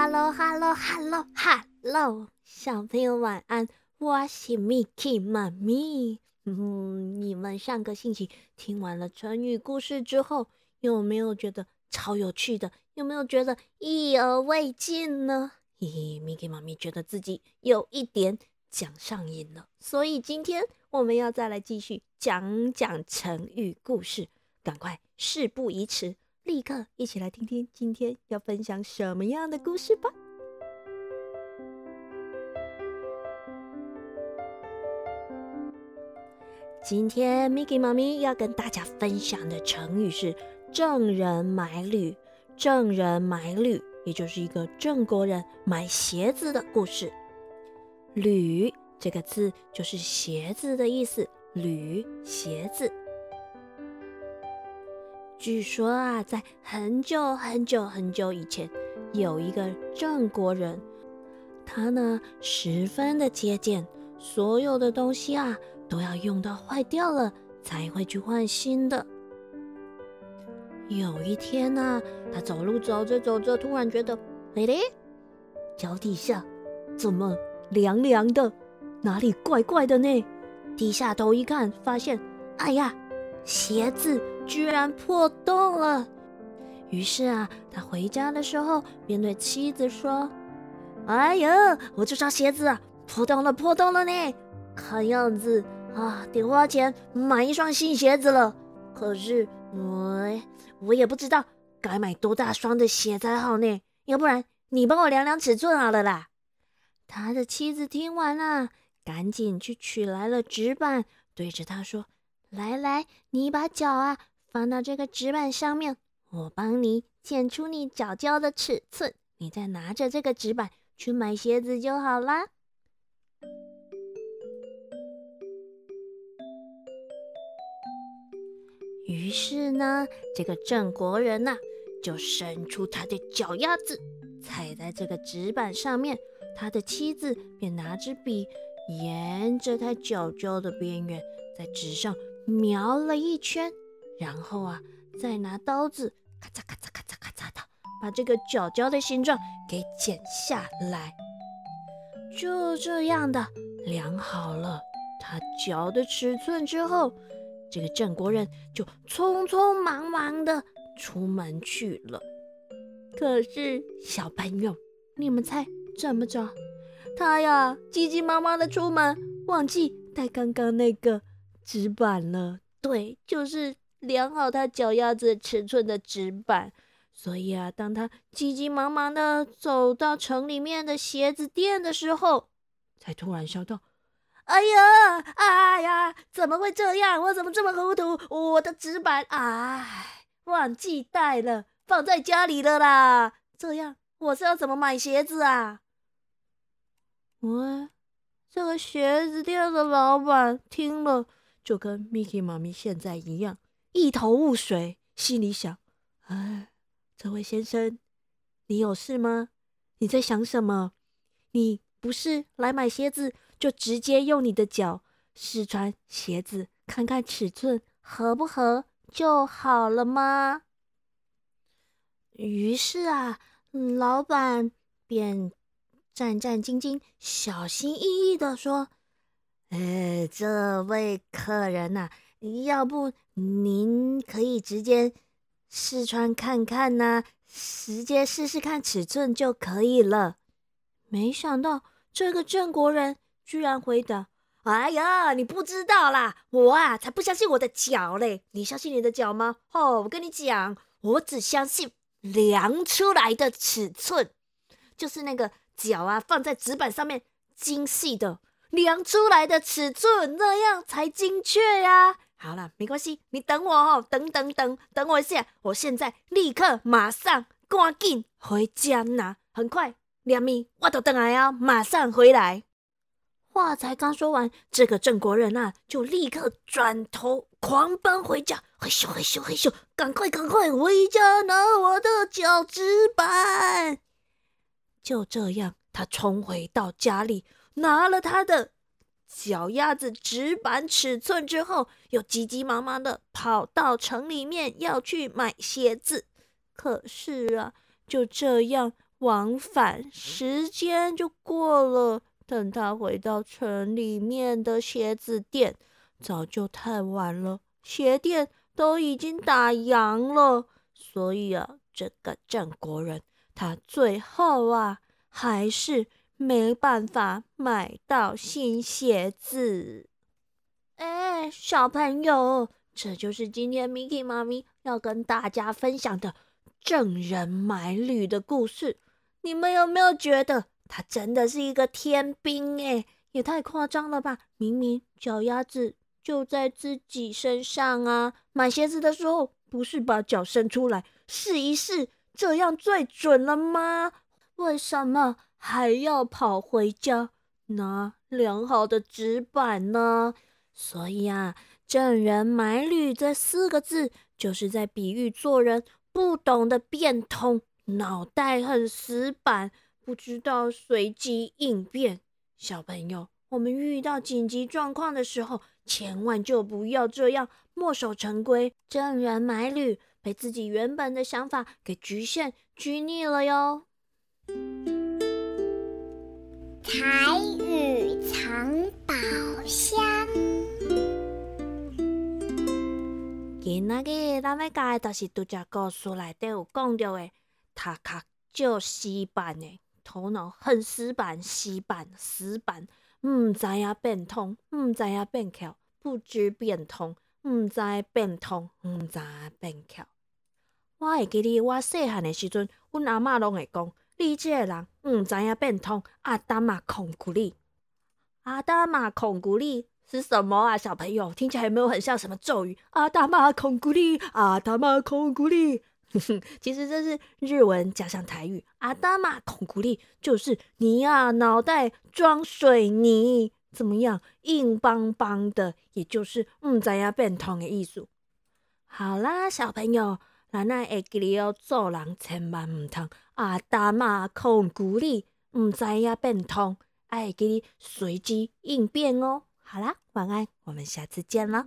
Hello，Hello，Hello，Hello，小朋友晚安，我是 Miki 妈咪。嗯，你们上个星期听完了成语故事之后，有没有觉得超有趣的？有没有觉得意犹未尽呢？嘿嘿，Miki 妈咪觉得自己有一点讲上瘾了，所以今天我们要再来继续讲讲成语故事。赶快，事不宜迟。立刻一起来听听今天要分享什么样的故事吧！今天 Miki 妈咪要跟大家分享的成语是“郑人买履”。郑人买履，也就是一个郑国人买鞋子的故事。履这个字就是鞋子的意思，履鞋子。据说啊，在很久很久很久以前，有一个郑国人，他呢十分的节俭，所有的东西啊都要用到坏掉了才会去换新的。有一天呢，他走路走着走着，突然觉得，哎嘞，脚底下怎么凉凉的？哪里怪怪的呢？低下头一看，发现，哎呀，鞋子。居然破洞了！于是啊，他回家的时候便对妻子说：“哎呀，我这双鞋子啊，破洞了，破洞了呢！看样子啊，得花钱买一双新鞋子了。可是我我也不知道该买多大双的鞋才好呢。要不然你帮我量量尺寸好了啦。”他的妻子听完了，赶紧去取来了纸板，对着他说：“来来，你把脚啊。”放到这个纸板上面，我帮你剪出你脚脚的尺寸，你再拿着这个纸板去买鞋子就好啦。于是呢，这个郑国人呐，就伸出他的脚丫子踩在这个纸板上面，他的妻子便拿支笔，沿着他脚脚的边缘，在纸上描了一圈。然后啊，再拿刀子咔嚓咔嚓咔嚓咔嚓的，把这个脚脚的形状给剪下来。就这样的量好了他脚的尺寸之后，这个郑国人就匆匆忙忙的出门去了。可是小朋友，你们猜怎么着？他呀，急急忙忙的出门，忘记带刚刚那个纸板了。对，就是。量好他脚丫子尺寸的纸板，所以啊，当他急急忙忙的走到城里面的鞋子店的时候，才突然想到：“哎呀，哎呀，怎么会这样？我怎么这么糊涂？我的纸板，哎，忘记带了，放在家里了啦！这样我是要怎么买鞋子啊？”喂，这个鞋子店的老板听了，就跟 Miki 妈咪现在一样。一头雾水，心里想：“哎，这位先生，你有事吗？你在想什么？你不是来买鞋子，就直接用你的脚试穿鞋子，看看尺寸合不合就好了吗？”于是啊，老板便战战兢兢、小心翼翼的说：“哎，这位客人呐。”要不您可以直接试穿看看呐，直接试试看尺寸就可以了。没想到这个郑国人居然回答：“哎呀，你不知道啦，我啊才不相信我的脚嘞！你相信你的脚吗？哦，我跟你讲，我只相信量出来的尺寸，就是那个脚啊放在纸板上面精细的量出来的尺寸，那样才精确呀。”好了，没关系，你等我哦，等等等等我一下，我现在立刻马上赶紧回家拿，很快两米我都等来啊，马上回来。话才刚说完，这个郑国人啊，就立刻转头狂奔回家，嘿咻嘿咻嘿咻，赶快赶快回家拿我的脚趾板。就这样，他冲回到家里，拿了他的。脚丫子纸板尺寸之后，又急急忙忙的跑到城里面要去买鞋子。可是啊，就这样往返，时间就过了。等他回到城里面的鞋子店，早就太晚了，鞋店都已经打烊了。所以啊，这个郑国人他最后啊，还是没办法买到新鞋子。哎，小朋友，这就是今天 Miki 妈咪要跟大家分享的郑人买履的故事。你们有没有觉得？他真的是一个天兵哎，也太夸张了吧！明明脚丫子就在自己身上啊，买鞋子的时候不是把脚伸出来试一试，这样最准了吗？为什么还要跑回家拿良好的纸板呢？所以啊，“正人买履”这四个字就是在比喻做人不懂得变通，脑袋很死板。不知道随机应变，小朋友，我们遇到紧急状况的时候，千万就不要这样墨守成规、正人买履，被自己原本的想法给局限、拘泥了哟。台语藏宝箱，今仔日咱要教的就是拄只故事内底有讲到的，读壳就死板的。头脑很死板，死板死板，唔知影变通，唔知影变巧，不知变通，唔知变通，唔知变巧。我会记得我细汉的时阵，阮阿嬷拢会讲：你这个人唔知影变通，阿达玛控古力。阿达玛控古力是什么啊？小朋友听起来有没有很像什么咒语？阿达玛控古力，阿达玛控古力。其实这是日文加上台语，阿达玛孔古力就是你啊，脑袋装水泥，怎么样，硬邦邦的，也就是唔知呀变通的意思。好啦，小朋友，咱那会记你哦做人千万唔通阿达玛孔古力，唔知影变通，爱记你随机应变哦。好啦，晚安，我们下次见啦。